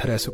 interessa.